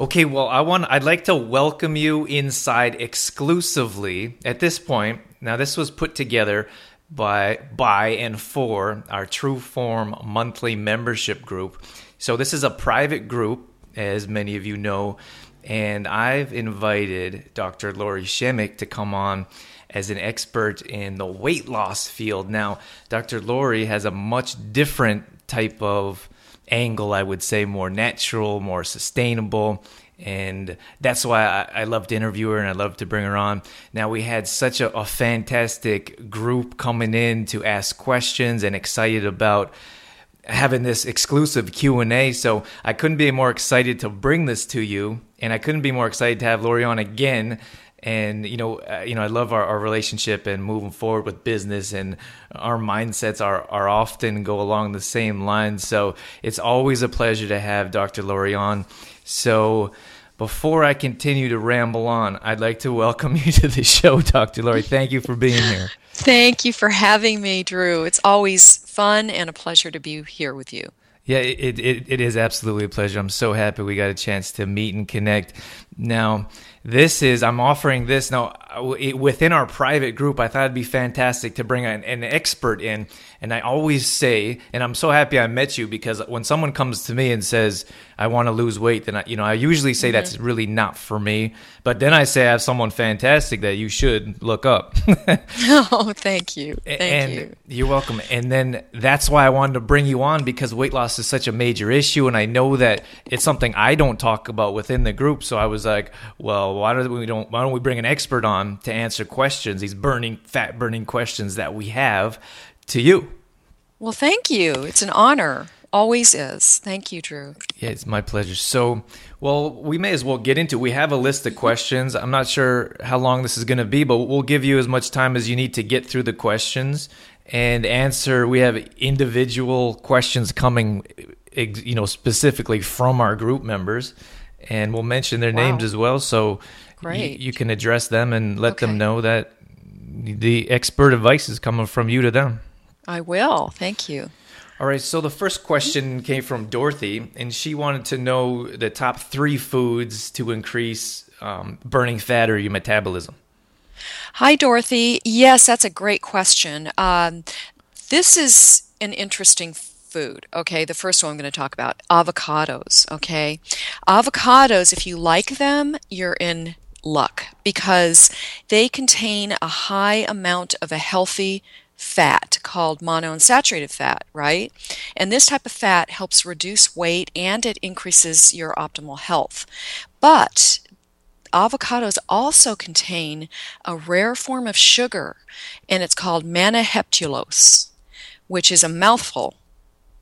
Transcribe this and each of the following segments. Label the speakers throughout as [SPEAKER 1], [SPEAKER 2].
[SPEAKER 1] Okay, well, I want I'd like to welcome you inside exclusively at this point. Now, this was put together by by and for our True Form monthly membership group. So this is a private group, as many of you know, and I've invited Dr. Lori Shemek to come on as an expert in the weight loss field. Now, Dr. Lori has a much different type of angle, I would say, more natural, more sustainable. And that's why I, love to interview her and I love to bring her on. Now, we had such a, a fantastic group coming in to ask questions and excited about having this exclusive q&a so i couldn't be more excited to bring this to you and i couldn't be more excited to have lori on again and you know uh, you know i love our, our relationship and moving forward with business and our mindsets are are often go along the same lines. So it's always a pleasure to have dr lori on. So before i continue to ramble on i'd like to welcome you to the show dr lori. Thank you for being here.
[SPEAKER 2] Thank you for having me drew. It's always fun and a pleasure to be here with you.
[SPEAKER 1] Yeah, it, it, it is absolutely a pleasure. I'm so happy we got a chance to meet and connect. Now, this is i'm offering this. Now within our private group i thought it'd be fantastic to bring an, an, expert in. And i always say and i'm so happy i met you because when someone comes to me and says i want to lose weight then I, you know i usually say mm-hmm. that's really not for me. But then i say i have someone fantastic that you should look up.
[SPEAKER 2] Oh thank you. Thank
[SPEAKER 1] and
[SPEAKER 2] you.
[SPEAKER 1] you're welcome. And then that's why i wanted to bring you on because weight loss is such a major issue and i know that it's something i don't talk about within the group. So i was like well why don't we don't why don't we bring an expert on to answer questions, these burning fat burning questions that we have to you?
[SPEAKER 2] Well, thank you. It's an honor. Always is. Thank you, Drew.
[SPEAKER 1] Yeah, it's my pleasure. So, well, we may as well get into. We have a list of questions. I'm not sure how long this is going to be, but we'll give you as much time as you need to get through the questions and answer. We have individual questions coming, you know, specifically from our group members and we'll mention their wow. names as well, so y- you can address them and let okay. them know that the expert advice is coming from you to them.
[SPEAKER 2] I will. Thank you.
[SPEAKER 1] All right. So the first question came from Dorothy, and she wanted to know the top three foods to increase um, burning fat or your metabolism.
[SPEAKER 2] Hi, Dorothy. Yes, that's a great question. Um, this is an interesting food. Okay, the first one I'm going to talk about avocados. Okay, avocados, if you like them, you're in luck because they contain a high amount of a healthy fat called monounsaturated fat, right? And this type of fat helps reduce weight and it increases your optimal health. But avocados also contain a rare form of sugar and it's called mannoheptulose, which is a mouthful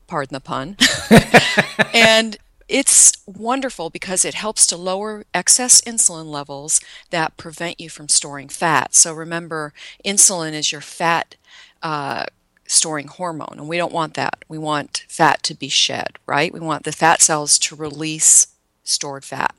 [SPEAKER 2] pardon the pun. and it's wonderful because it helps to lower excess insulin levels that prevent you from storing fat. So remember, insulin is your fat uh, storing hormone, and we don't want that. We want fat to be shed, right? We want the fat cells to release stored fat.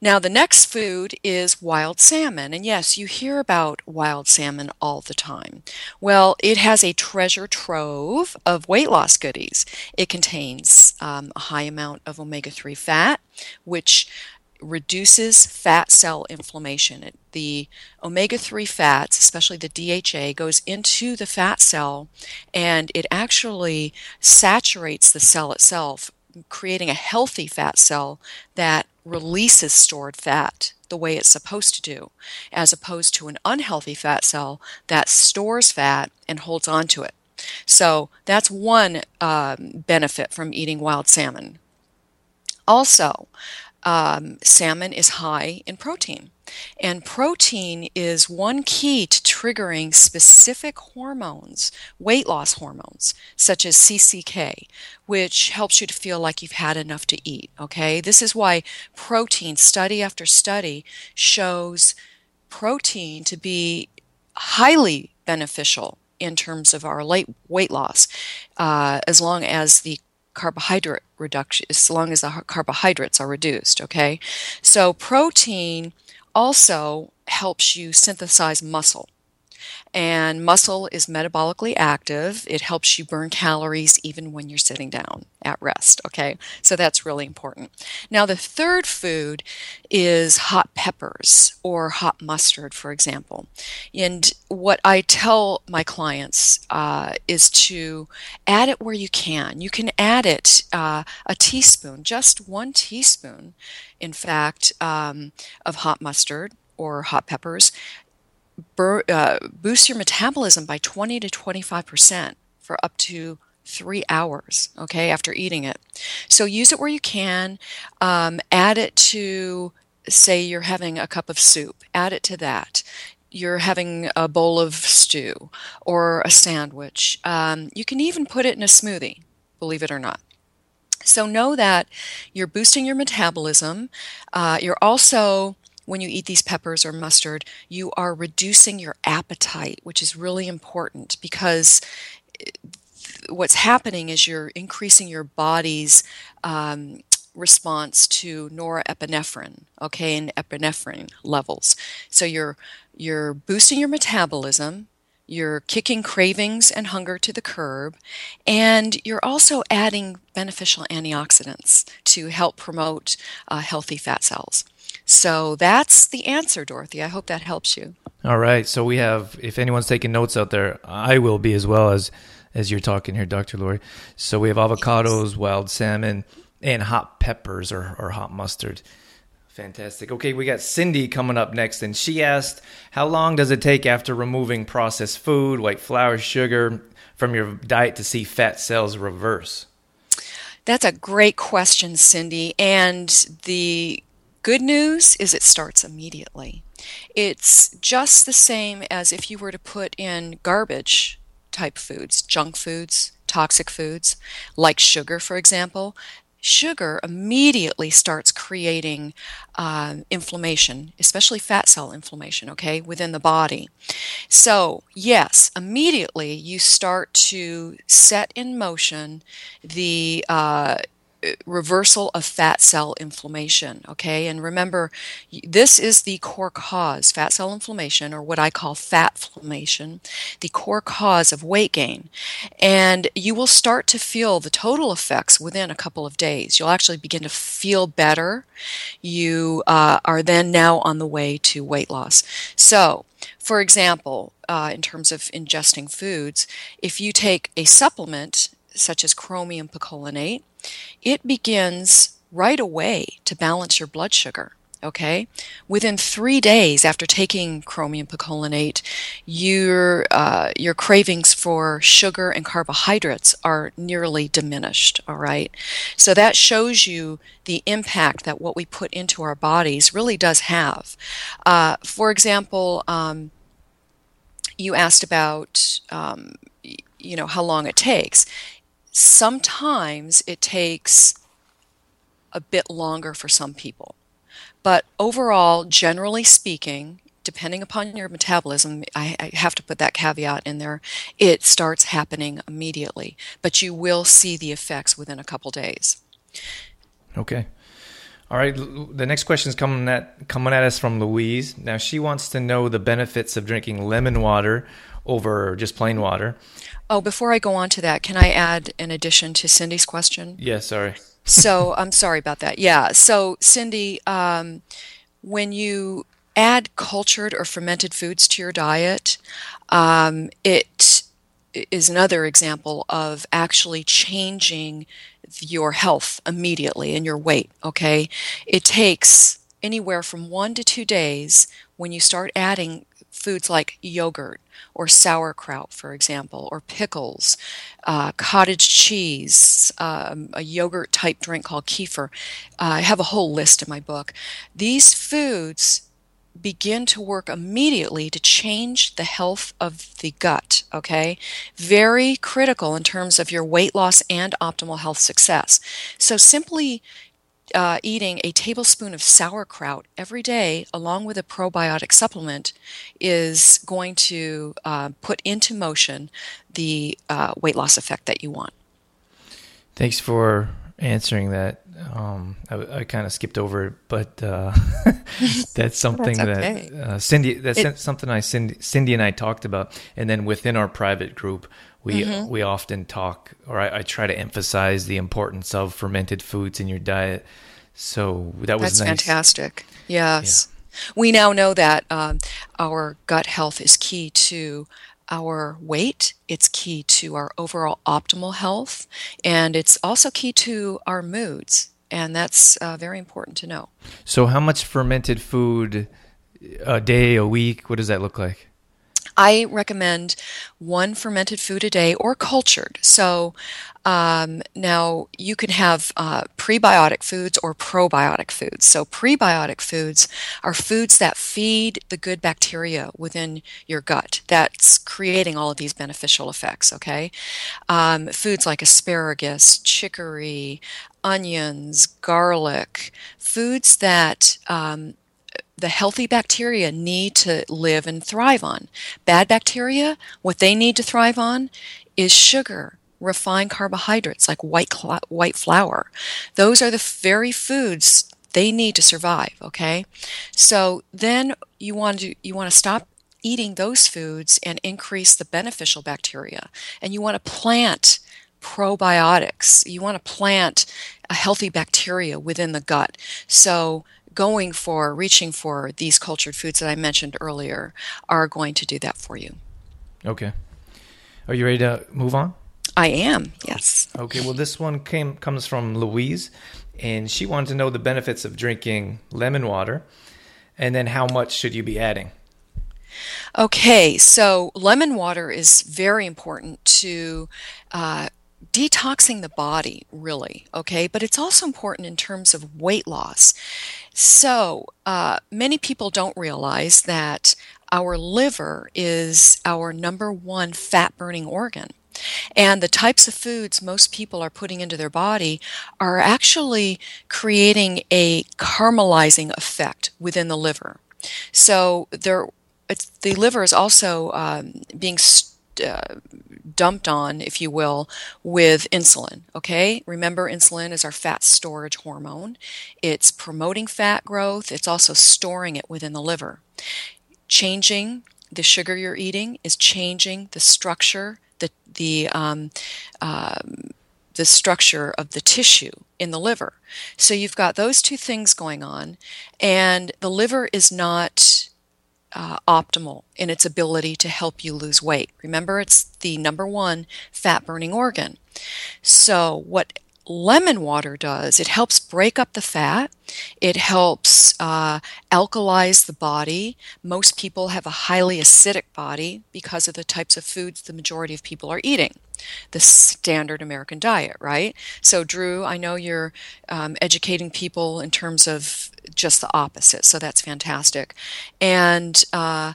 [SPEAKER 2] Now, the next food is wild salmon. And yes, you hear about wild salmon all the time. Well, it has a treasure trove of weight loss goodies. It contains um, a high amount of omega 3 fat, which reduces fat cell inflammation. It, the omega 3 fats, especially the DHA, goes into the fat cell and it actually saturates the cell itself, creating a healthy fat cell that releases stored fat the way it's supposed to do, as opposed to an unhealthy fat cell that stores fat and holds on to it. So that's one um, benefit from eating wild salmon. Also, um, salmon is high in protein. And protein is one key to triggering specific hormones, weight loss hormones, such as CCK, which helps you to feel like you've had enough to eat. Okay, this is why protein, study after study, shows protein to be highly beneficial in terms of our weight loss, uh, as long as the carbohydrate reduction, as long as the carbohydrates are reduced. Okay, so protein also helps you synthesize muscle. And muscle is metabolically active. It helps you burn calories even when you're sitting down at rest. Okay, so that's really important. Now, the third food is hot peppers or hot mustard, for example. And what I tell my clients uh, is to add it where you can. You can add it uh, a teaspoon, just one teaspoon, in fact, um, of hot mustard or hot peppers bur- uh, boost your metabolism by 20 to 25% for up to three hours, okay, after eating it. So use it where you can. Um, add it to, say, you're having a cup of soup, add it to that. You're having a bowl of stew or a sandwich. Um, you can even put it in a smoothie, believe it or not. So know that you're boosting your metabolism. Uh, you're also when you eat these peppers or mustard, you are reducing your appetite, which is really important because eh, what's happening is you're increasing your body's um, response to norepinephrine, okay, and epinephrine levels. So you're you're boosting your metabolism, you're kicking cravings and hunger to the curb, and you're also adding beneficial antioxidants to help promote uh, healthy fat cells. So that's the answer, Dorothy. I hope that helps you.
[SPEAKER 1] All right. So we have, if anyone's taking notes out there, I will be as well as as you're talking here, Dr. Lori. So we have avocados, wild salmon, and hot peppers or, or hot mustard. Fantastic. Okay, we got Cindy coming up next, and she asked, How long does it take after removing processed food, white flour, sugar from your diet to see fat cells reverse?
[SPEAKER 2] That's a great question, Cindy. And the Good news is it starts immediately. It's just the same as if you were to put in garbage type foods, junk foods, toxic foods, like sugar, for example. Sugar immediately starts creating uh, inflammation, especially fat cell inflammation, okay, within the body. So, yes, immediately you start to set in motion the uh, reversal of fat cell inflammation. Okay, and remember, this is the core cause fat cell inflammation, or what I call fat inflammation, the core cause of weight gain. And you will start to feel the total effects within a couple of days. You'll actually begin to feel better. You uh, are then now on the way to weight loss. So, for example, uh, in terms of ingesting foods, if you take a supplement such as chromium picolinate, it begins right away to balance your blood sugar. Okay, within three days after taking chromium picolinate, your uh, your cravings for sugar and carbohydrates are nearly diminished. All right, so that shows you the impact that what we put into our bodies really does have. Uh, for example, um, you asked about um, you know how long it takes sometimes it takes a bit longer for some people. But overall, generally speaking, depending upon your metabolism, I, I, have to put that caveat in there, it starts happening immediately. But you will see the effects within a couple days.
[SPEAKER 1] Okay. All right. The next question is coming at coming at us from Louise. Now she wants to know the benefits of drinking lemon water over just plain water.
[SPEAKER 2] Oh, before I go on to that, can I add an addition to Cindy's question?
[SPEAKER 1] Yeah, sorry.
[SPEAKER 2] so I'm sorry about that. Yeah. So Cindy, um, when you add cultured or fermented foods to your diet, um, it is another example of actually changing your health immediately and your weight. Okay, it takes anywhere from one to two days when you start adding foods like yogurt or sauerkraut, for example, or pickles, uh, cottage cheese, um, a yogurt type drink called kefir. Uh, I have a whole list in my book. These foods begin to work immediately to change the health of the gut, okay? Very critical in terms of your weight loss and optimal health success. So simply uh, eating a tablespoon of sauerkraut every day, along with a probiotic supplement, is going to uh, put into motion the uh, weight loss effect that you want.
[SPEAKER 1] Thanks for answering that. Um, I, I kind of skipped over it, but uh, that's something
[SPEAKER 2] That's okay.
[SPEAKER 1] that uh, Cindy. That's
[SPEAKER 2] It-
[SPEAKER 1] something I Cindy, Cindy and I talked about, and then within our private group, we
[SPEAKER 2] Mm-hmm.
[SPEAKER 1] we often talk, or I, I try to emphasize the importance of fermented foods in your diet. So that was
[SPEAKER 2] That's
[SPEAKER 1] nice.
[SPEAKER 2] fantastic. Yes. We now know that um, our gut health is key to our weight, it's key to our overall optimal health, and it's also key to our moods. And that's uh, very important to know.
[SPEAKER 1] So how much fermented food a day, a week? What does that look like?
[SPEAKER 2] I recommend one fermented food a day or cultured. So um, now you can have uh, prebiotic foods or probiotic foods. So prebiotic foods are foods that feed the good bacteria within your gut that's creating all of these beneficial effects. Okay, um, foods like asparagus, chicory, onions, garlic, foods that um, the healthy bacteria need to live and thrive on. Bad bacteria, what they need to thrive on is sugar, refined carbohydrates like white cl- white flour. Those are the very foods they need to survive, okay? So then you want to you want to stop eating those foods and increase the beneficial bacteria. And you want to plant probiotics. You want to plant a healthy bacteria within the gut. So going for, reaching for these cultured foods that I mentioned earlier are going to do that for you.
[SPEAKER 1] Okay. Are you ready to move on?
[SPEAKER 2] I am, yes.
[SPEAKER 1] Okay, well, this one came comes from Louise, and she wanted to know the benefits of drinking lemon water, and then how much should you be adding?
[SPEAKER 2] Okay, so lemon water is very important to uh, detoxing the body, really, okay? But it's also important in terms of weight loss. So, uh, many people don't realize that our liver is our number one fat burning organ. And the types of foods most people are putting into their body are actually creating a caramelizing effect within the liver. So there, the liver is also um, being uh, dumped on, if you will, with insulin. Okay, remember insulin is our fat storage hormone. It's promoting fat growth. It's also storing it within the liver. Changing the sugar you're eating is changing the structure, the the um, um, the structure of the tissue in the liver. So you've got those two things going on, and the liver is not uh, optimal in its ability to help you lose weight. Remember, it's the number one fat burning organ. So, what lemon water does, it helps break up the fat, it helps uh, alkalize the body. Most people have a highly acidic body because of the types of foods the majority of people are eating. The standard American diet, right? So, Drew, I know you're um, educating people in terms of just the opposite, so that's fantastic. And uh,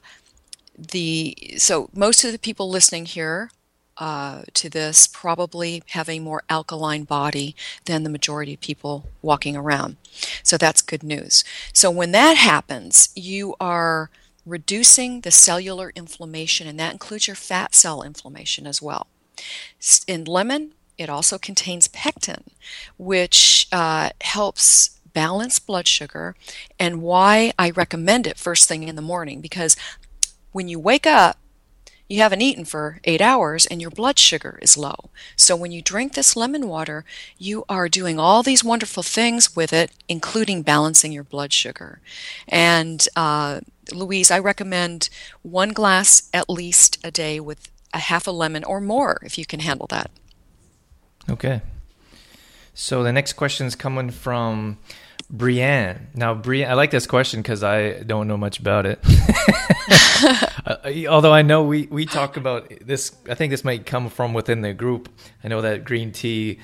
[SPEAKER 2] the so most of the people listening here uh, to this probably have a more alkaline body than the majority of people walking around. So that's good news. So when that happens, you are reducing the cellular inflammation, and that includes your fat cell inflammation as well. In lemon, it also contains pectin, which uh, helps balance blood sugar, and why I recommend it first thing in the morning because when you wake up, you haven't eaten for eight hours and your blood sugar is low. So when you drink this lemon water, you are doing all these wonderful things with it, including balancing your blood sugar. And uh, Louise, I recommend one glass at least a day with a half a lemon or more if you can handle that.
[SPEAKER 1] Okay. So the next question is coming from Brienne. Now, Brienne, I like this question because I don't know much about it. Uh, although I know we, we talk about this, I think this might come from within the group. I know that green tea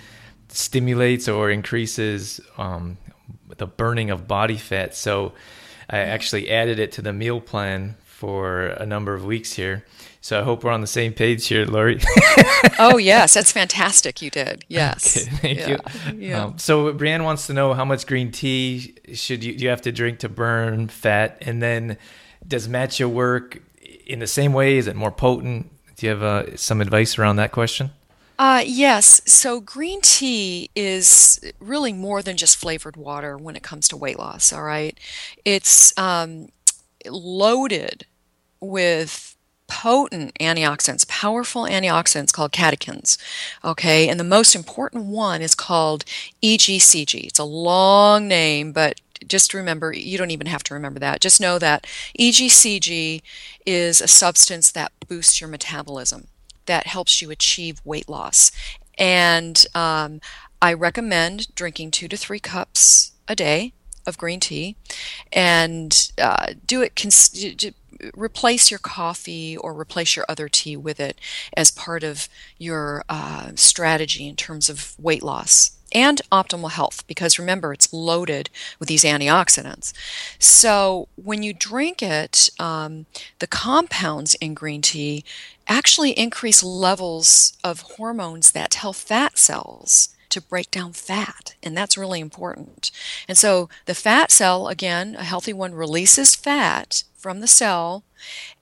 [SPEAKER 1] stimulates or increases um, the burning of body fat. So I actually added it to the meal plan for a number of weeks here. So I hope we're on the same page here, Lori.
[SPEAKER 2] oh yes, that's fantastic. You did. Yes.
[SPEAKER 1] Okay, thank
[SPEAKER 2] Yeah,
[SPEAKER 1] you.
[SPEAKER 2] yeah.
[SPEAKER 1] Um, so Brienne wants to know how much green tea should you do you have to drink to burn fat, and then does matcha work in the same way? Is it more potent? Do you have uh, some advice around that question?
[SPEAKER 2] Uh, yes. So green tea is really more than just flavored water when it comes to weight loss. All right. It's um, loaded with potent antioxidants, powerful antioxidants called catechins. Okay. And the most important one is called EGCG. It's a long name, but just remember, you don't even have to remember that. Just know that EGCG is a substance that boosts your metabolism that helps you achieve weight loss. And um, I recommend drinking two to three cups a day of green tea and uh, do it cons- replace your coffee or replace your other tea with it as part of your uh, strategy in terms of weight loss and optimal health because remember it's loaded with these antioxidants. So when you drink it, um, the compounds in green tea actually increase levels of hormones that tell fat cells to break down fat, and that's really important. And so the fat cell, again, a healthy one, releases fat from the cell,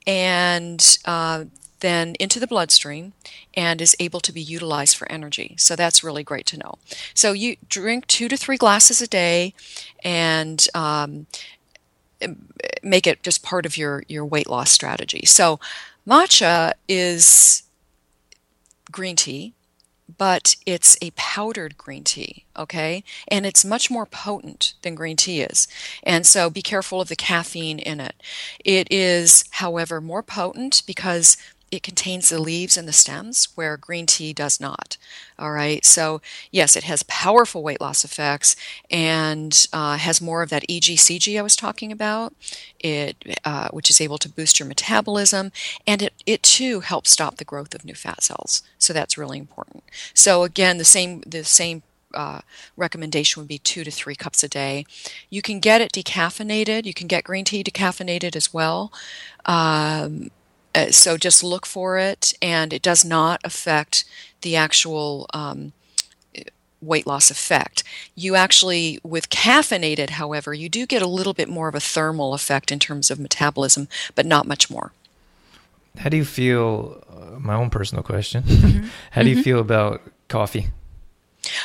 [SPEAKER 2] and uh, then into the bloodstream and is able to be utilized for energy. So that's really great to know. So you drink two to three glasses a day and um, make it just part of your, your weight loss strategy. So matcha is green tea but it's a powdered green tea, okay? And it's much more potent than green tea is. And so be careful of the caffeine in it. It is, however, more potent because it contains the leaves and the stems where green tea does not. All right, so yes, it has powerful weight loss effects and uh, has more of that EGCG I was talking about, it uh, which is able to boost your metabolism, and it it too helps stop the growth of new fat cells. So that's really important. So again, the same the same uh, recommendation would be two to three cups a day. You can get it decaffeinated. You can get green tea decaffeinated as well. Um, uh, so just look for it, and it does not affect the actual um, weight loss effect. You actually, with caffeinated, however, you do get a little bit more of a thermal effect in terms of metabolism, but not much more.
[SPEAKER 1] How do you feel? Uh, my own personal question. Mm-hmm. How do you mm-hmm. feel about coffee?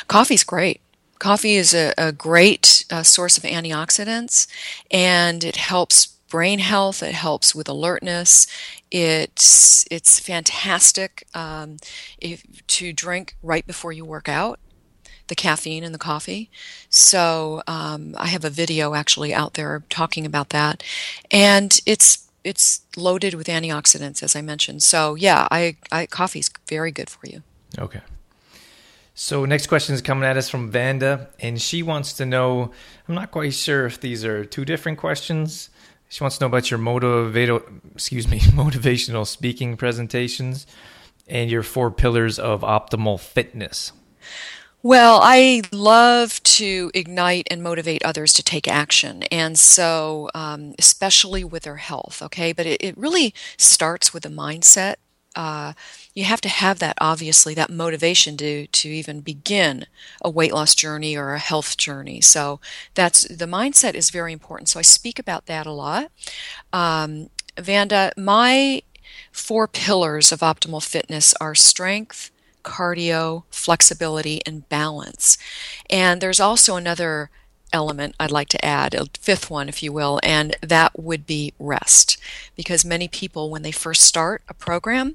[SPEAKER 2] Coffee's great. Coffee is a, a great uh, source of antioxidants, and it helps brain health. It helps with alertness. It's it's fantastic um, if, to drink right before you work out. The caffeine in the coffee. So um, I have a video actually out there talking about that, and it's it's loaded with antioxidants, as I mentioned. So yeah, I, I coffee's very good for you.
[SPEAKER 1] Okay. So next question is coming at us from Vanda, and she wants to know. I'm not quite sure if these are two different questions. She wants to know about your motivational, excuse me, motivational speaking presentations and your four pillars of optimal fitness.
[SPEAKER 2] Well, I love to ignite and motivate others to take action. And so, um, especially with their health, okay? But it, it really starts with a mindset uh, you have to have that obviously that motivation to to even begin a weight loss journey or a health journey. So that's the mindset is very important. So I speak about that a lot. Um, Vanda, my four pillars of optimal fitness are strength, cardio, flexibility, and balance. And there's also another element I'd like to add, a fifth one, if you will, and that would be rest. Because many people, when they first start a program,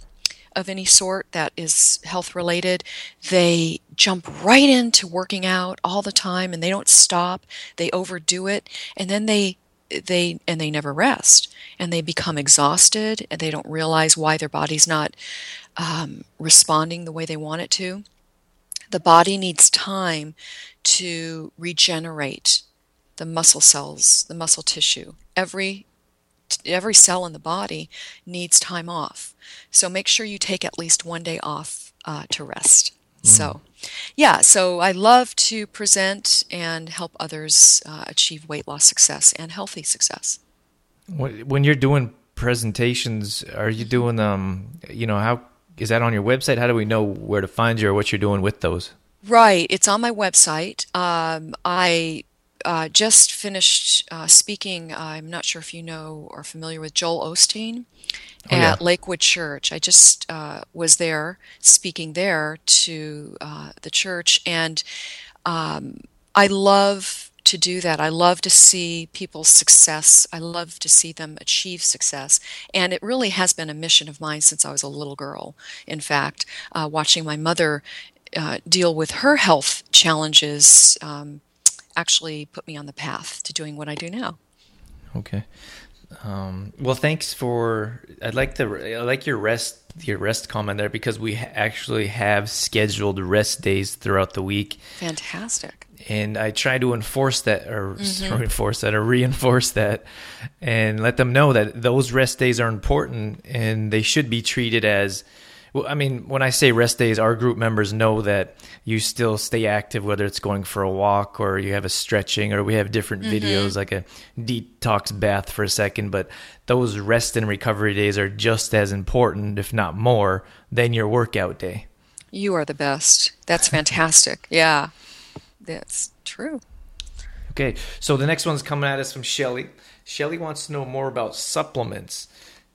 [SPEAKER 2] of any sort that is health related, they jump right into working out all the time and they don't stop. They overdo it and then they they and they never rest and they become exhausted and they don't realize why their body's not um, responding the way they want it to. The body needs time to regenerate the muscle cells, the muscle tissue. Every every cell in the body needs time off. So make sure you take at least one day off uh, to rest. Mm. So, yeah, so I love to present and help others uh, achieve weight loss success and healthy success.
[SPEAKER 1] When you're doing presentations, are you doing um, you know, how is that on your website? How do we know where to find you or what you're doing with those?
[SPEAKER 2] Right, it's on my website. Um, I uh, just finished uh, speaking. I'm not sure if you know or familiar with Joel Osteen
[SPEAKER 1] Oh,
[SPEAKER 2] at
[SPEAKER 1] yeah.
[SPEAKER 2] Lakewood Church. I just uh, was there speaking there to uh, the church, and um, I love to do that. I love to see people's success. I love to see them achieve success. And it really has been a mission of mine since I was a little girl. In fact, uh, watching my mother uh, deal with her health challenges um, actually put me on the path to doing what I do now.
[SPEAKER 1] Okay. Um, well, thanks for. I'd like the I like your rest your rest comment there because we actually have scheduled rest days throughout the week,
[SPEAKER 2] Fantastic.
[SPEAKER 1] and I try to enforce that or enforce that or reinforce that, and let them know that those rest days are important and they should be treated as. Well, I mean, when I say rest days, our group members know that you still stay active, whether it's going for a walk or you have a stretching, or we have different mm-hmm. videos like a detox bath for a second. But those rest and recovery days are just as important, if not more, than your workout day.
[SPEAKER 2] You are the best. That's fantastic. Yeah, that's true.
[SPEAKER 1] Okay, so the next one's coming at us from Shelly. Shelly wants to know more about supplements,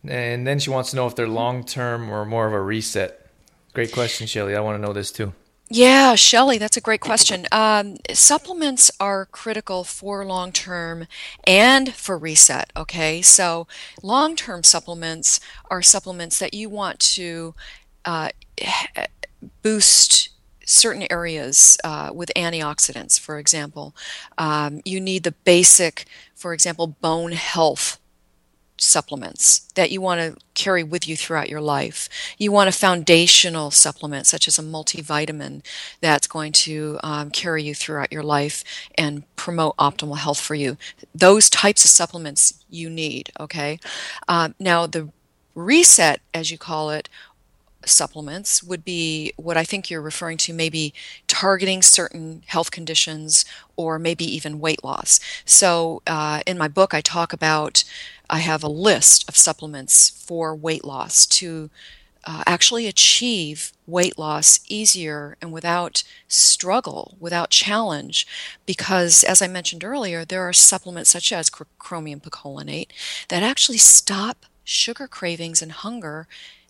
[SPEAKER 1] and then she wants to know if they're long term or more of a reset. Great question, Shelly. I want to know this too.
[SPEAKER 2] Yeah, Shelly, that's a great question. Um, supplements are critical for long term and for reset. Okay, so long term supplements are supplements that you want to uh, boost certain areas uh, with antioxidants, for example. Um, you need the basic, for example, bone health supplements that you want to carry with you throughout your life. You want a foundational supplement, such as a multivitamin, that's going to um, carry you throughout your life and promote optimal health for you. Those types of supplements you need, okay? Um, now, the reset, as you call it, supplements would be what I think you're referring to, maybe targeting certain health conditions or maybe even weight loss. So, uh, in my book, I talk about I have a list of supplements for weight loss to uh, actually achieve weight loss easier and without struggle, without challenge. Because, as I mentioned earlier, there are supplements such as chromium picolinate that actually stop sugar cravings and hunger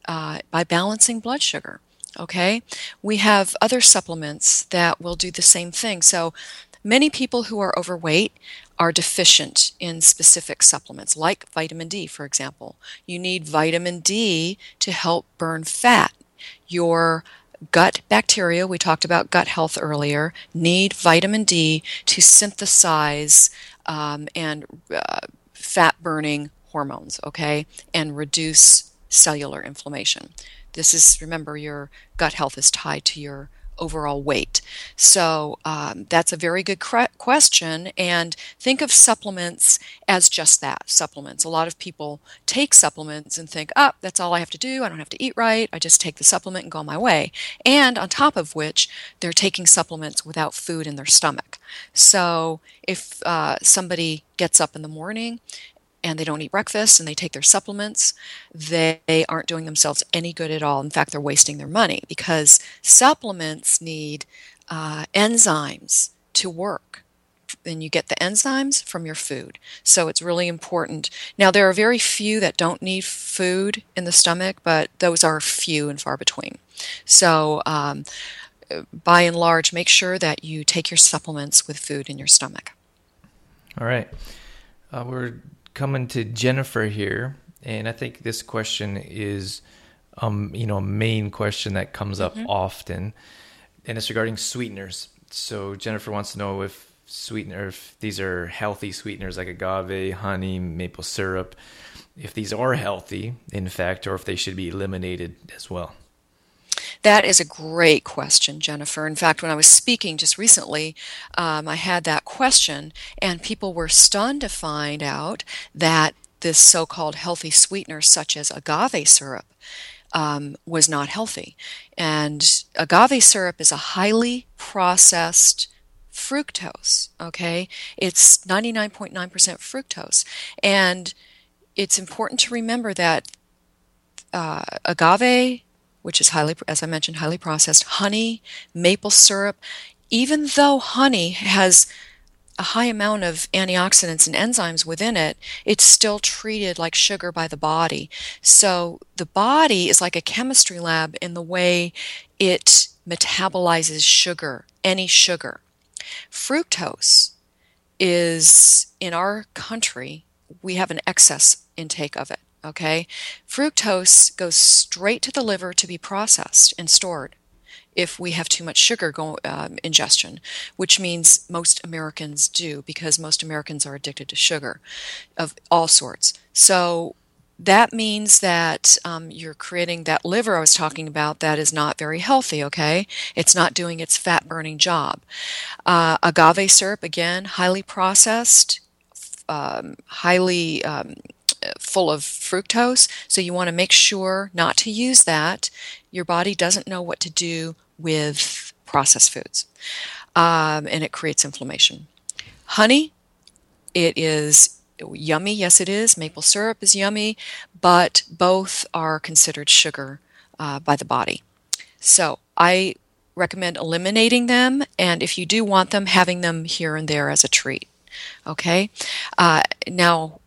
[SPEAKER 2] uh, by balancing blood sugar. Okay, we have other supplements that will do the same thing. So many people who are overweight are deficient in specific supplements, like vitamin D, for example. You need vitamin D to help burn fat. Your gut bacteria, we talked about gut health earlier, need vitamin D to synthesize um, and uh, fat burning hormones, okay, and reduce cellular inflammation. This is, remember, your gut health is tied to your overall weight. So um, that's a very good cre- question. And think of supplements as just that supplements. A lot of people take supplements and think, oh, that's all I have to do. I don't have to eat right. I just take the supplement and go my way. And on top of which, they're taking supplements without food in their stomach. So if uh, somebody gets up in the morning and they don't eat breakfast and they take their supplements, they aren't doing themselves any good at all. In fact, they're wasting their money because supplements need uh, enzymes to work. And you get the enzymes from your food. So it's really important. Now, there are very few that don't need food in the stomach, but those are few and far between. So, um, by and large, make sure that you take your supplements with food in your stomach.
[SPEAKER 1] All right. Uh, we're coming to Jennifer here, and I think this question is, um, you know, a main question that comes up often, and it's regarding sweeteners. So Jennifer wants to know if sweetener, if these are healthy sweeteners like agave, honey, maple syrup, if these are healthy, in fact, or if they should be eliminated as well.
[SPEAKER 2] That is a great question, Jennifer. In fact, when I was speaking just recently, um, I had that question, and people were stunned to find out that this so called healthy sweetener, such as agave syrup, um, was not healthy. And agave syrup is a highly processed fructose, okay? It's 99.9% fructose. And it's important to remember that uh, agave which is highly, as I mentioned, highly processed, honey, maple syrup. Even though honey has a high amount of antioxidants and enzymes within it, it's still treated like sugar by the body. So the body is like a chemistry lab in the way it metabolizes sugar, any sugar. Fructose is in our country, we have an excess intake of it. Okay? Fructose goes straight to the liver to be processed and stored if we have too much sugar go, um, ingestion, which means most Americans do because most Americans are addicted to sugar of all sorts. So that means that um, you're creating that liver I was talking about that is not very healthy, okay? It's not doing its fat burning job. Uh, agave syrup, again, highly processed, um, highly um, full of fructose, so you want to make sure not to use that. Your body doesn't know what to do with processed foods, um, and it creates inflammation. Honey, it is yummy. Yes, it is. Maple syrup is yummy, but both are considered sugar uh, by the body. So I recommend eliminating them, and if you do want them, having them here and there as a treat. Okay. Uh, now,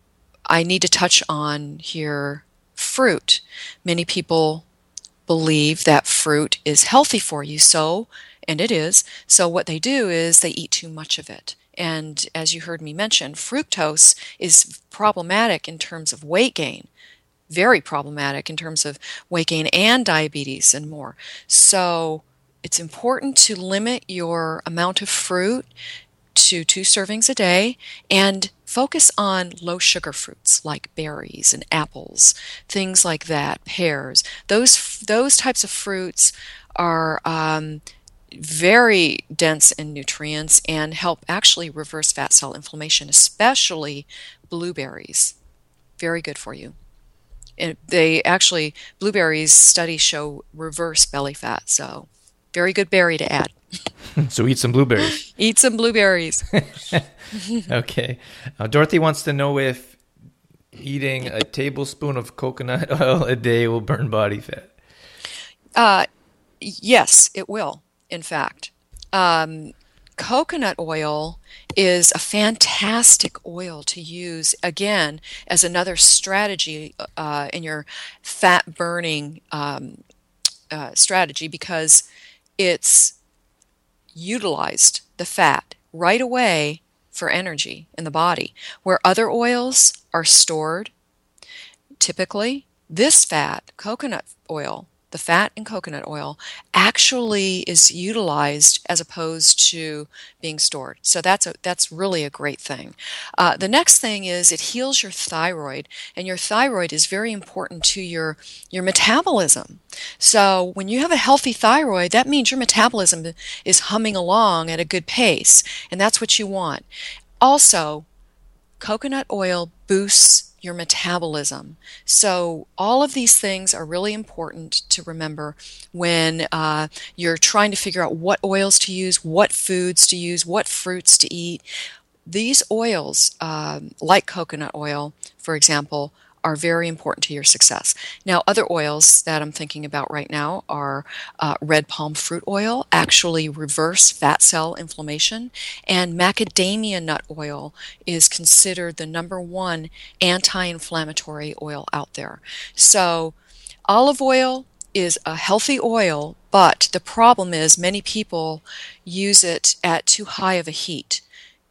[SPEAKER 2] I need to touch on here fruit. Many people believe that fruit is healthy for you, so, and it is. So, what they do is they eat too much of it. And as you heard me mention, fructose is problematic in terms of weight gain, very problematic in terms of weight gain and diabetes and more. So, it's important to limit your amount of fruit to two servings a day and focus on low sugar fruits like berries and apples, things like that, pears. Those those types of fruits are um, very dense in nutrients and help actually reverse fat cell inflammation, especially blueberries. Very good for you. And they actually blueberries studies show reverse belly fat, so very good berry to add.
[SPEAKER 1] so eat some blueberries.
[SPEAKER 2] eat some blueberries.
[SPEAKER 1] okay. Uh, Dorothy wants to know if eating a tablespoon of coconut oil a day will burn body fat.
[SPEAKER 2] Uh, yes, it will, in fact. Um, coconut oil is a fantastic oil to use, again, as another strategy uh, in your fat burning um, uh, strategy because it's utilized the fat right away for energy in the body, where other oils are stored. Typically, this fat, coconut oil, the fat in coconut oil actually is utilized as opposed to being stored. So that's a, that's really a great thing. Uh, the next thing is it heals your thyroid, and your thyroid is very important to your your metabolism. So when you have a healthy thyroid, that means your metabolism is humming along at a good pace, and that's what you want. Also, coconut oil boosts your metabolism. So, all of these things are really important to remember when uh, you're trying to figure out what oils to use, what foods to use, what fruits to eat. These oils, um, like coconut oil, for example, are very important to your success. Now, other oils that I'm thinking about right now are uh, red palm fruit oil, actually reverse fat cell inflammation, and macadamia nut oil is considered the number one anti inflammatory oil out there. So, olive oil is a healthy oil, but the problem is many people use it at too high of a heat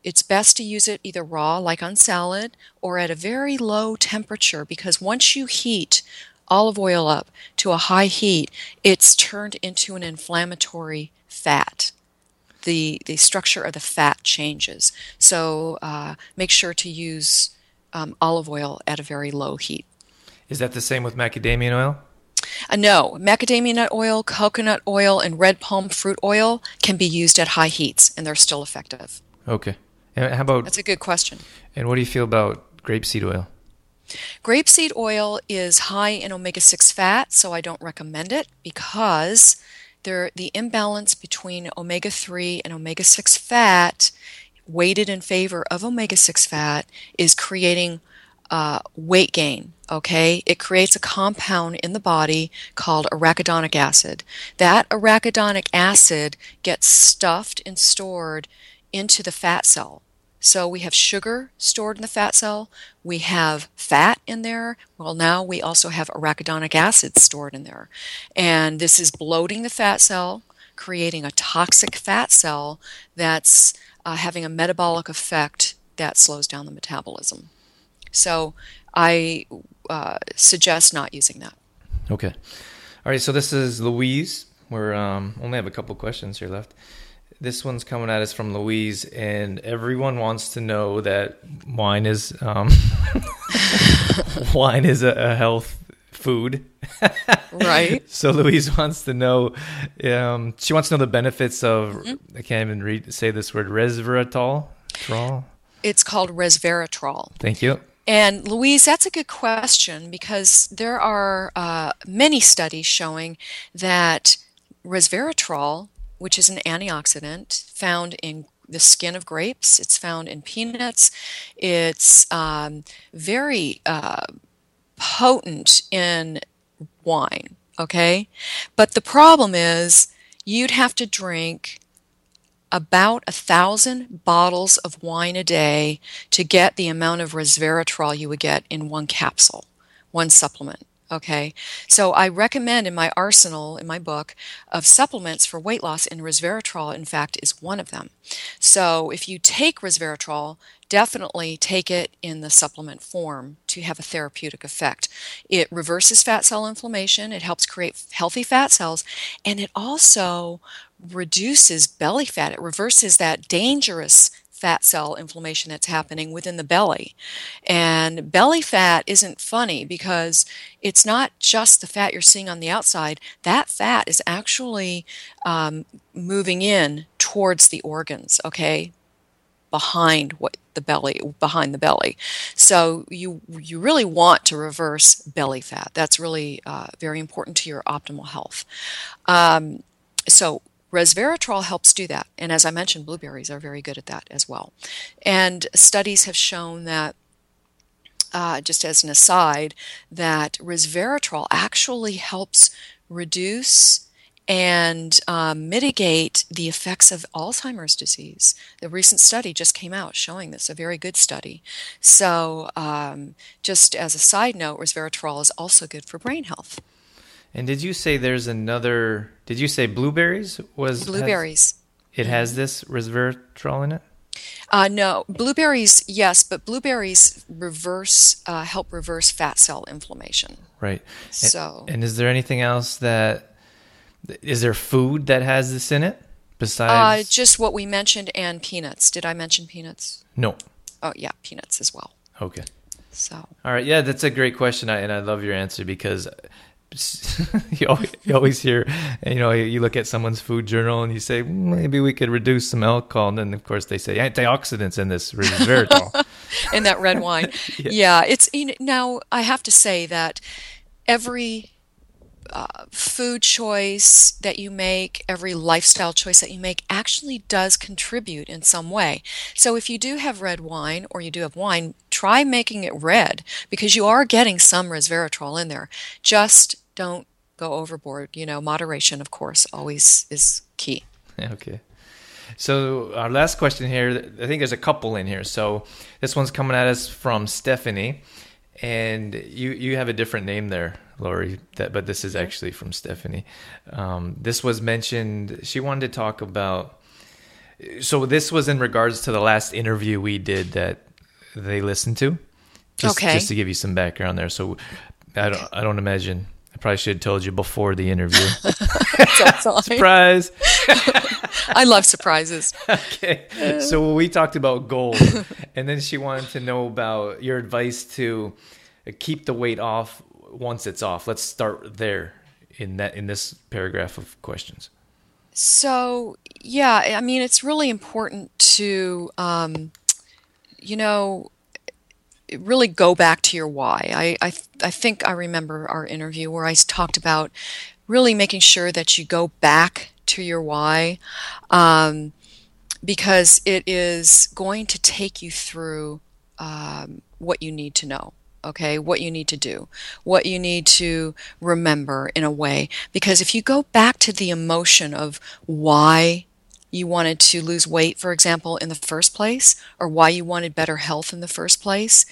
[SPEAKER 2] it's best to use it either raw, like on salad, or at a very low temperature because once you heat olive oil up to a high heat, it's turned into an inflammatory fat. The, the structure of the fat changes. So uh, make sure to use um, olive oil at a very low heat.
[SPEAKER 1] Is that the same with macadamia oil?
[SPEAKER 2] Uh, no, macadamia nut oil, coconut oil, and red palm fruit oil can be used at high heats, and they're still effective.
[SPEAKER 1] Okay. And how about
[SPEAKER 2] That's a good question.
[SPEAKER 1] And what do you feel about grapeseed oil?
[SPEAKER 2] Grapeseed oil is high in omega 6 fat, so I don't recommend it because there, the imbalance between omega 3 and omega 6 fat, weighted in favor of omega 6 fat, is creating uh, weight gain. Okay, it creates a compound in the body called arachidonic acid. That arachidonic acid gets stuffed and stored into the fat cell. So we have sugar stored in the fat cell, we have fat in there. Well, now we also have arachidonic acid stored in there. And this is bloating the fat cell, creating a toxic fat cell that's uh, having a metabolic effect that slows down the metabolism. So I uh, suggest not using that.
[SPEAKER 1] Okay. All right. So this is Louise. We're um, only have a couple questions here left. This one's coming at us from Louise, and everyone wants to know that wine is um, wine is a, a health food.
[SPEAKER 2] right.
[SPEAKER 1] So Louise wants to know. Um, she wants to know the benefits of. Mm-hmm. I can't even read say this word. Resveratrol. Trol.
[SPEAKER 2] It's called resveratrol.
[SPEAKER 1] Thank you.
[SPEAKER 2] And Louise, that's a good question because there are uh, many studies showing that resveratrol which is an antioxidant found in the skin of grapes. It's found in peanuts. It's um, very uh, potent in wine, okay? But the problem is you'd have to drink about a thousand bottles of wine a day to get the amount of resveratrol you would get in one capsule, one supplement. Okay, so I recommend in my arsenal, in my book, of supplements for weight loss, and resveratrol, in fact, is one of them. So if you take resveratrol, definitely take it in the supplement form to have a therapeutic effect. It reverses fat cell inflammation, it helps create healthy fat cells, and it also reduces belly fat. It reverses that dangerous fat cell inflammation that's happening within the belly. And belly fat isn't funny because it's not just the fat you're seeing on the outside. That fat is actually um, moving in towards the organs, okay? Behind what the belly behind the belly so you you really want to reverse belly fat that's really uh, very important to your optimal health um, so Resveratrol helps do that. And as I mentioned, blueberries are very good at that as well. And studies have shown that, uh, just as an aside, that resveratrol actually helps reduce and um, mitigate the effects of Alzheimer's disease. The recent study just came out showing this, a very good study. So, um, just as a side note, resveratrol is also good for brain health.
[SPEAKER 1] And did you say there's another? Did you say blueberries was
[SPEAKER 2] blueberries?
[SPEAKER 1] Has, it has this resveratrol in it.
[SPEAKER 2] Uh, no, blueberries, yes, but blueberries reverse uh, help reverse fat cell inflammation.
[SPEAKER 1] Right.
[SPEAKER 2] So,
[SPEAKER 1] and, and, is there anything else that is there food that has this in it
[SPEAKER 2] besides? Uh, just what we mentioned and peanuts. Did I mention peanuts?
[SPEAKER 1] No.
[SPEAKER 2] Oh yeah, peanuts as well.
[SPEAKER 1] Okay.
[SPEAKER 2] So.
[SPEAKER 1] All right, yeah, that's a great question, I, and I love your answer because you, always, you always hear, you know, you look at someone's food journal and you say, maybe we could reduce some alcohol. And then, of course, they say antioxidants in this resveratrol.
[SPEAKER 2] in that red wine. yeah. yeah. it's, you know, now I have to say that every uh, food choice that you make, every lifestyle choice that you make actually does contribute in some way. So if you do have red wine or you do have wine, try making it red because you are getting some resveratrol in there. Just don't go overboard. You know, moderation, of course, always is key.
[SPEAKER 1] Okay. So our last question here, I think there's a couple in here. So this one's coming at us from Stephanie, and you you have a different name there, Lori. That, but this is actually from Stephanie. Um, this was mentioned. She wanted to talk about. So this was in regards to the last interview we did that they listened to. Just,
[SPEAKER 2] okay.
[SPEAKER 1] Just to give you some background there. So I don't I don't imagine probably should have told you before the interview. Surprise!
[SPEAKER 2] I love surprises.
[SPEAKER 1] okay, so we talked about goals, and then she wanted to know about your advice to keep the weight off once it's off. Let's start there in that in this paragraph of questions.
[SPEAKER 2] So yeah, I mean it's really important to, um, you know, really go back to your why. I, I, I think I remember our interview where I talked about really making sure that you go back to your why um, because it is going to take you through um, what you need to know okay what you need to do what you need to remember in a way because if you go back to the emotion of why you wanted to lose weight, for example, in the first place, or why you wanted better health in the first place,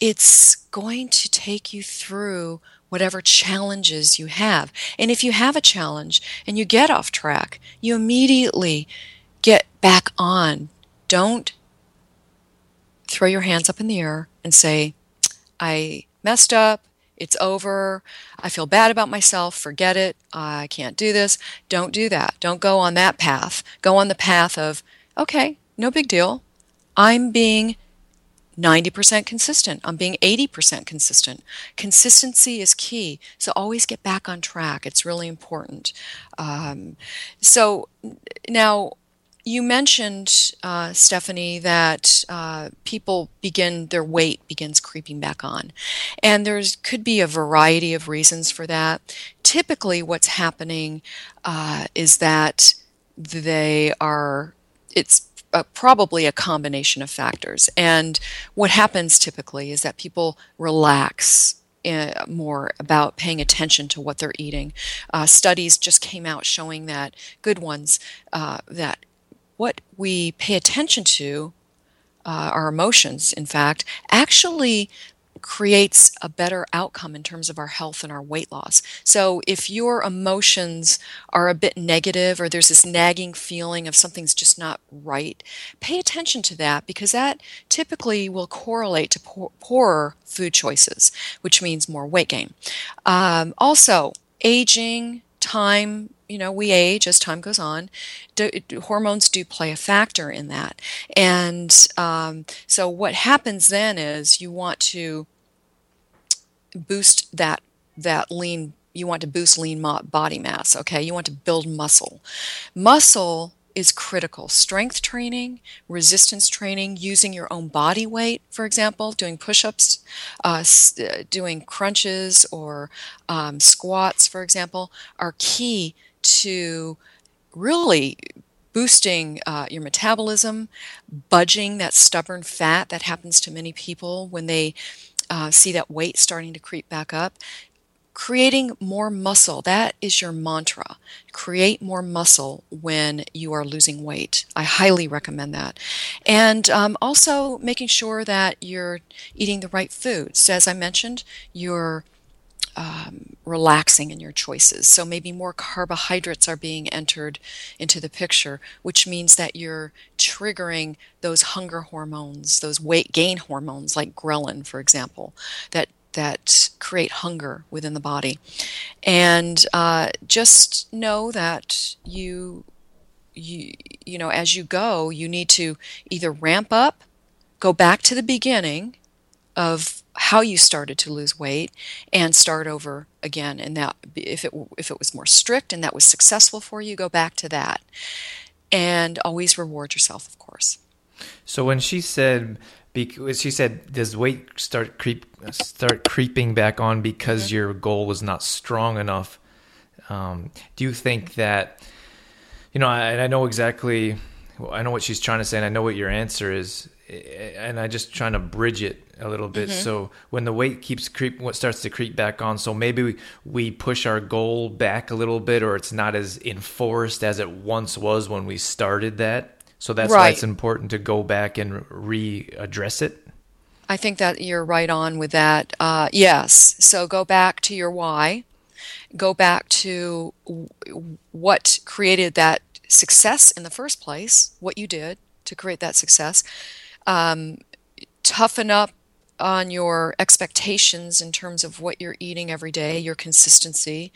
[SPEAKER 2] it's going to take you through whatever challenges you have. And if you have a challenge and you get off track, you immediately get back on. Don't throw your hands up in the air and say, I messed up. It's over. I feel bad about myself. Forget it. I can't do this. Don't do that. Don't go on that path. Go on the path of, okay, no big deal. I'm being 90% consistent. I'm being 80% consistent. Consistency is key. So always get back on track. It's really important. Um, so now, you mentioned, uh, Stephanie, that uh, people begin, their weight begins creeping back on. And there's could be a variety of reasons for that. Typically, what's happening uh, is that they are, it's uh, probably a combination of factors. And what happens typically is that people relax uh, more about paying attention to what they're eating. Uh, studies just came out showing that good ones uh, that what we pay attention to, uh, our emotions, in fact, actually creates a better outcome in terms of our health and our weight loss. So if your emotions are a bit negative or there's this nagging feeling of something's just not right, pay attention to that because that typically will correlate to poor, poorer food choices, which means more weight gain. Um, also, aging, time, you know, we age as time goes on. Do, hormones do play a factor in that. And um, so what happens then is you want to boost that that lean you want to boost lean body mass okay you want to build muscle muscle is critical strength training resistance training using your own body weight for example doing push-ups uh, uh, doing crunches or um, squats for example are key to really boosting uh, your metabolism budging that stubborn fat that happens to many people when they uh, see that weight starting to creep back up, creating more muscle. That is your mantra. Create more muscle when you are losing weight. I highly recommend that. And um, also making sure that you're eating the right foods. So As I mentioned, you're um, relaxing in your choices. So maybe more carbohydrates are being entered into the picture, which means that you're triggering those hunger hormones, those weight gain hormones like ghrelin, for example, that that create hunger within the body. And uh, just know that you you you know as you go, you need to either ramp up, go back to the beginning of how you started to lose weight and start over again and that if it if it was more strict and that was successful for you go back to that. And always reward yourself of course.
[SPEAKER 1] So when she said because she said does weight start creep start creeping back on because mm-hmm. your goal was not strong enough? Um, do you think that you know I, I know exactly I know what she's trying to say and I know what your answer is and I just trying to bridge it a little bit. Mm-hmm. So when the weight keeps creep, what starts to creep back on, so maybe we, we push our goal back a little bit, or it's not as enforced as it once was when we started that. So that's right. why it's important to go back and readdress it.
[SPEAKER 2] I think that you're right on with that. Uh, yes. So go back to your why. Go back to what created that success in the first place, what you did to create that success. Um, toughen up on your expectations in terms of what you're eating every day, your consistency,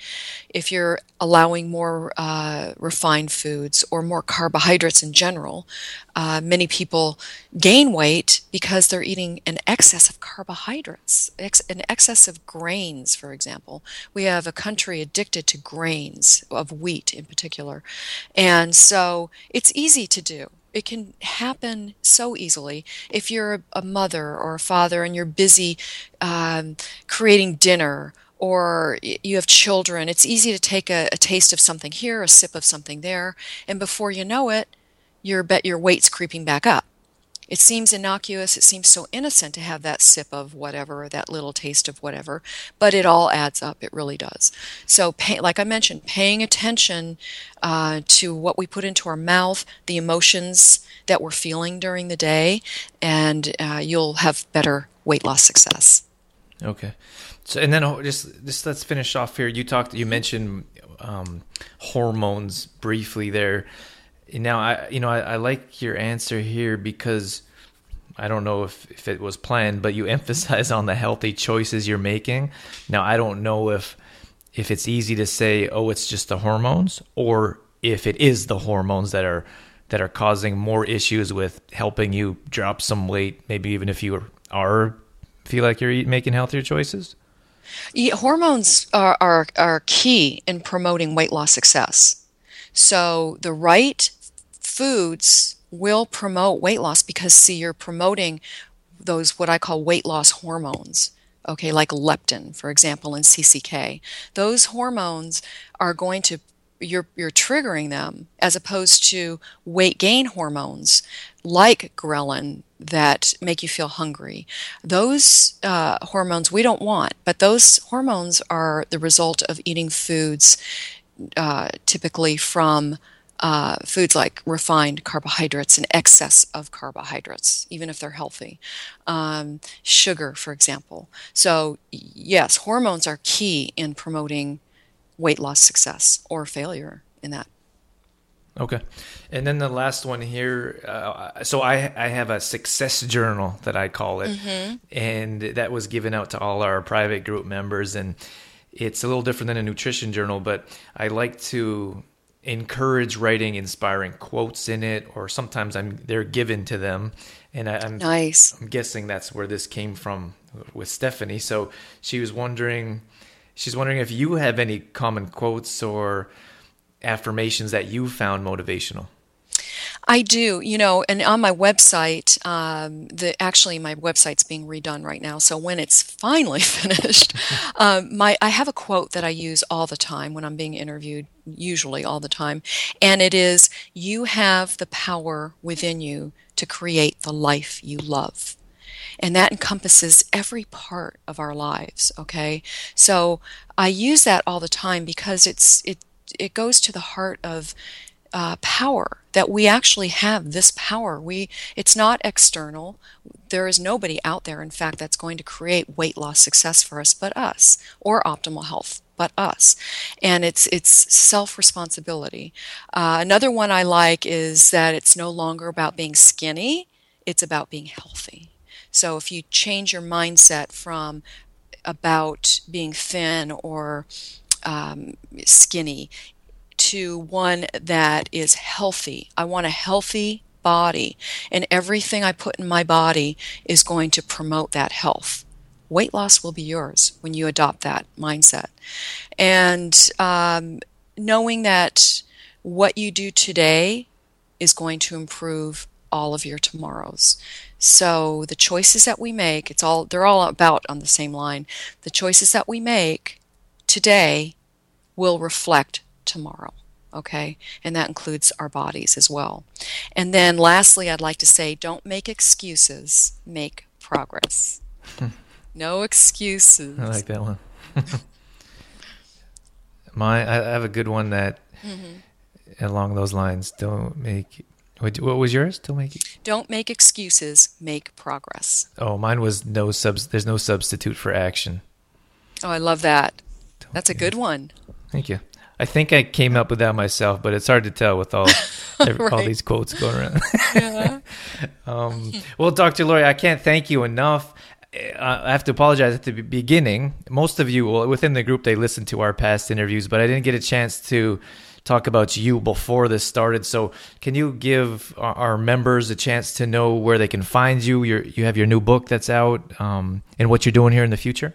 [SPEAKER 2] if you're allowing more uh, refined foods or more carbohydrates in general. Uh, many people gain weight because they're eating an excess of carbohydrates, ex- an excess of grains, for example. We have a country addicted to grains, of wheat in particular. And so it's easy to do it can happen so easily. If you're a, mother or a father and you're busy um, creating dinner or you have children it's easy to take a, a, taste of something here a sip of something there and before you know it your bet your weight's creeping back up It seems innocuous, it seems so innocent to have that sip of whatever, or that little taste of whatever, but it all adds up. It really does. So, pay, like I mentioned, paying attention uh, to what we put into our mouth, the emotions that we're feeling during the day, and uh, you'll have better weight loss success.
[SPEAKER 1] Okay. So, and then oh, just just let's finish off here. You talked, you mentioned um, hormones briefly there. Now, I you know I, I, like your answer here because I don't know if, if it was planned, but you emphasize on the healthy choices you're making. Now, I don't know if if it's easy to say, oh, it's just the hormones, or if it is the hormones that are that are causing more issues with helping you drop some weight, maybe even if you are feel like you're making healthier choices.
[SPEAKER 2] Yeah, hormones are, are are key in promoting weight loss success. So the right foods will promote weight loss because see you're promoting those what I call weight loss hormones okay like leptin for example and CCK those hormones are going to you're you're triggering them as opposed to weight gain hormones like ghrelin that make you feel hungry. Those uh, hormones we don't want but those hormones are the result of eating foods uh, typically from uh, foods like refined carbohydrates and excess of carbohydrates, even if they're healthy. Um, sugar, for example. So, yes, hormones are key in promoting weight loss success or failure in that.
[SPEAKER 1] Okay. And then the last one here. Uh, so I I have a success journal that I call it, mm-hmm. and that was given out to all our private group members. And it's a little different than a nutrition journal, but I like to encourage writing inspiring quotes in it, or sometimes I'm they're given to them, and I, am
[SPEAKER 2] nice.
[SPEAKER 1] I'm guessing that's where this came from with Stephanie. So she was wondering, she's wondering if you have any common quotes or affirmations that you found motivational.
[SPEAKER 2] I do, you know, and on my website, um, the actually my website's being redone right now. So when it's finally finished, um, my I have a quote that I use all the time when I'm being interviewed, usually all the time, and it is, "You have the power within you to create the life you love." And that encompasses every part of our lives. Okay, so I use that all the time because it's it it goes to the heart of uh, power that we actually have this power. We it's not external. There is nobody out there in fact that's going to create weight loss success for us but us or optimal health but us. And it's it's self responsibility uh, another one i like is that it's no longer about being skinny it's about being healthy. So if you change your mindset from about being thin or um, skinny to one that is healthy. I want a healthy body, and everything I put in my body is going to promote that health. Weight loss will be yours when you adopt that mindset. And um, knowing that what you do today is going to improve all of your tomorrows. So the choices that we make, it's all they're all about on the same line. The choices that we make today will reflect tomorrow. Okay, and that includes our bodies as well. And then lastly, I'd like to say don't make excuses, make progress. no excuses.
[SPEAKER 1] I like that one. My, I have a good one that mm-hmm. along those lines. Don't make. What, was yours? Don't make.
[SPEAKER 2] Don't make excuses. Make progress.
[SPEAKER 1] Oh, mine was no subs. There's no substitute for action.
[SPEAKER 2] Oh, I love that. Don't That's a good one.
[SPEAKER 1] Thank you. I think I came up with that myself, but it's hard to tell with all every, right. all these quotes going around. yeah. um, well, Dr. Lori, I can't thank you enough. Uh, I have to apologize at the beginning. Most of you, well, within the group, they listened to our past interviews, but I didn't get a chance to talk about you before this started. So, can you give our, members a chance to know where they can find you? Your, you have your new book that's out, um, and what you're doing here in the future.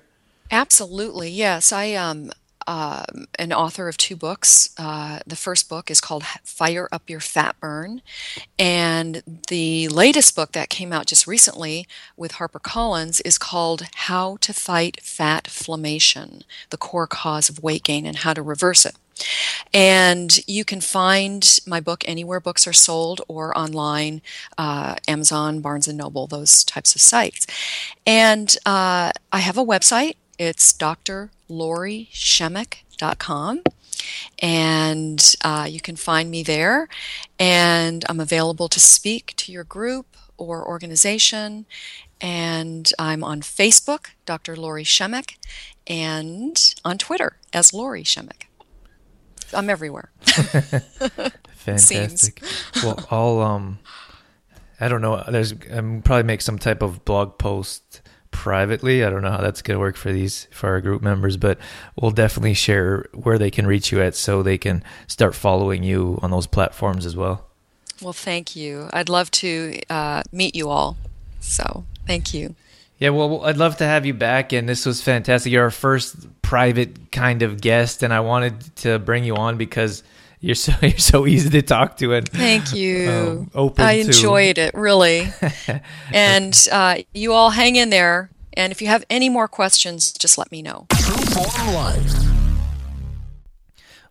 [SPEAKER 2] Absolutely, yes. I um, uh, an author of two books. Uh, the first book is called Fire Up Your Fat Burn. And the latest book that came out just recently with HarperCollins is called How to Fight Fat Inflammation, the core cause of weight gain and how to reverse it. And you can find my book anywhere books are sold or online, uh, Amazon, Barnes and Noble, those types of sites. And uh, I have a website. It's drlorishemek.com and uh, you can find me there. And I'm available to speak to your group or organization. And I'm on Facebook, Dr. Lori Shemek, and on Twitter as Lori Shemek. I'm everywhere.
[SPEAKER 1] Fantastic. well, I'll um, I don't know. There's I'm probably make some type of blog post privately. I don't know how that's going to work for these for our group members, but we'll definitely share where they can reach you at so they can start following you on those platforms as well.
[SPEAKER 2] Well, thank you. I'd love to uh, meet you all. So, thank you.
[SPEAKER 1] Yeah, well, I'd love to have you back, and this was fantastic. You're our first private kind of guest, and I wanted to bring you on because you're so you're so easy to talk to and
[SPEAKER 2] thank you. um, open i enjoyed to... it really. And uh, you all hang in there. And if you have any more questions just let me know.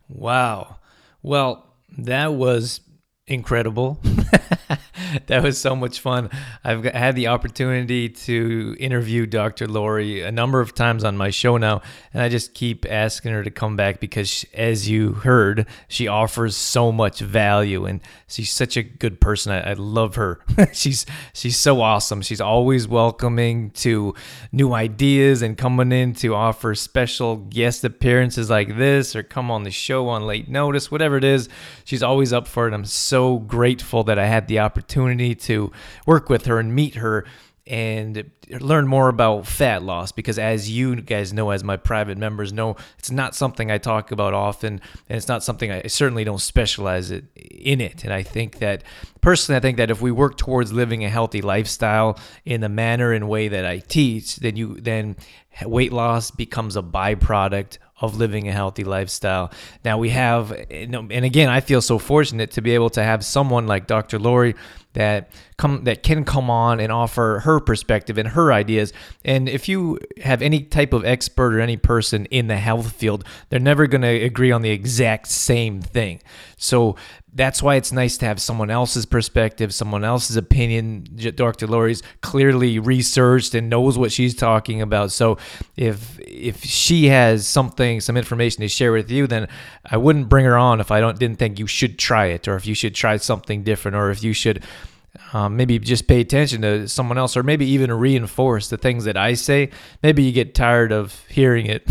[SPEAKER 1] Wow. Well that was incredible that was so much fun. I've had the opportunity to interview Dr. Lori a number of times on my show now, and I just keep asking her to come back because, she, as you heard, she offers so much value, and she's such a good person. I, I love her. she's she's so awesome. She's always welcoming to new ideas and coming in to offer special guest appearances like this, or come on the show on late notice, whatever it is. She's always up for it. I'm so grateful that I had the opportunity opportunity to work with her and meet her and learn more about fat loss because as you guys know as my private members know it's not something I talk about often and it's not something I certainly don't specialize it in it. And I think that personally I think that if we work towards living a healthy lifestyle in the manner and way that I teach then you then weight loss becomes a byproduct of living a healthy lifestyle. Now we have, and again, I feel so fortunate to be able to have someone like Dr. Lori that come that can come on and offer her perspective and her ideas. And if you have any type of expert or any person in the health field, they're never going to agree on the exact same thing. So that's why it's nice to have someone else's perspective, someone else's opinion. Dr. Lori's clearly researched and knows what she's talking about. So if if she has something, some information to share with you, then I wouldn't bring her on if I don't didn't think you should try it, or if you should try something different, or if you should um, maybe just pay attention to someone else, or maybe even reinforce the things that I say. Maybe you get tired of hearing it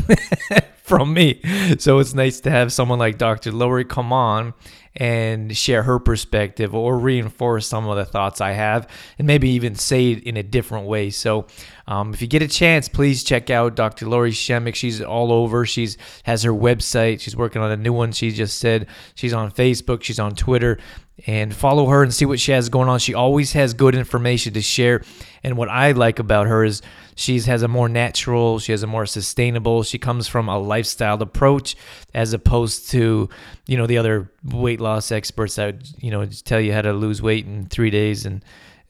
[SPEAKER 1] from me. So it's nice to have someone like Dr. Lori come on and share her perspective or reinforce some of the thoughts I have and maybe even say it in a different way. So um, if you get a chance, please check out Dr. Lori Shemek. She's all over. She's has her website. She's working on a new one. She just said she's on Facebook. She's on Twitter and follow her and see what she has going on. She always has good information to share. And what I like about her is she has a more natural, she has a more sustainable, she comes from a lifestyle approach as opposed to, you know, the other weight loss experts that, you know, tell you how to lose weight in three days and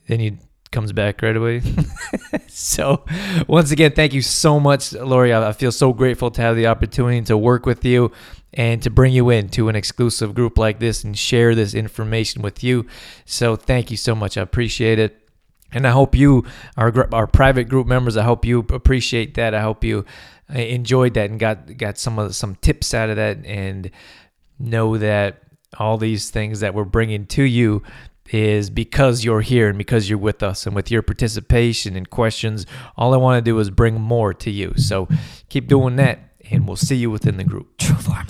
[SPEAKER 1] then you comes back right away. so, once again, thank you so much, Lori. I feel so grateful to have the opportunity to work with you and to bring you into an exclusive group like this and share this information with you. So thank you so much. I appreciate it. And I hope you, our, our private group members, I hope you appreciate that. I hope you uh, enjoyed that and got got some of some tips out of that, and know that all these things that we're bringing to you is because you're here and because you're with us and with your participation and questions. All I want to do is bring more to you. So keep doing that, and we'll see you within the group. True form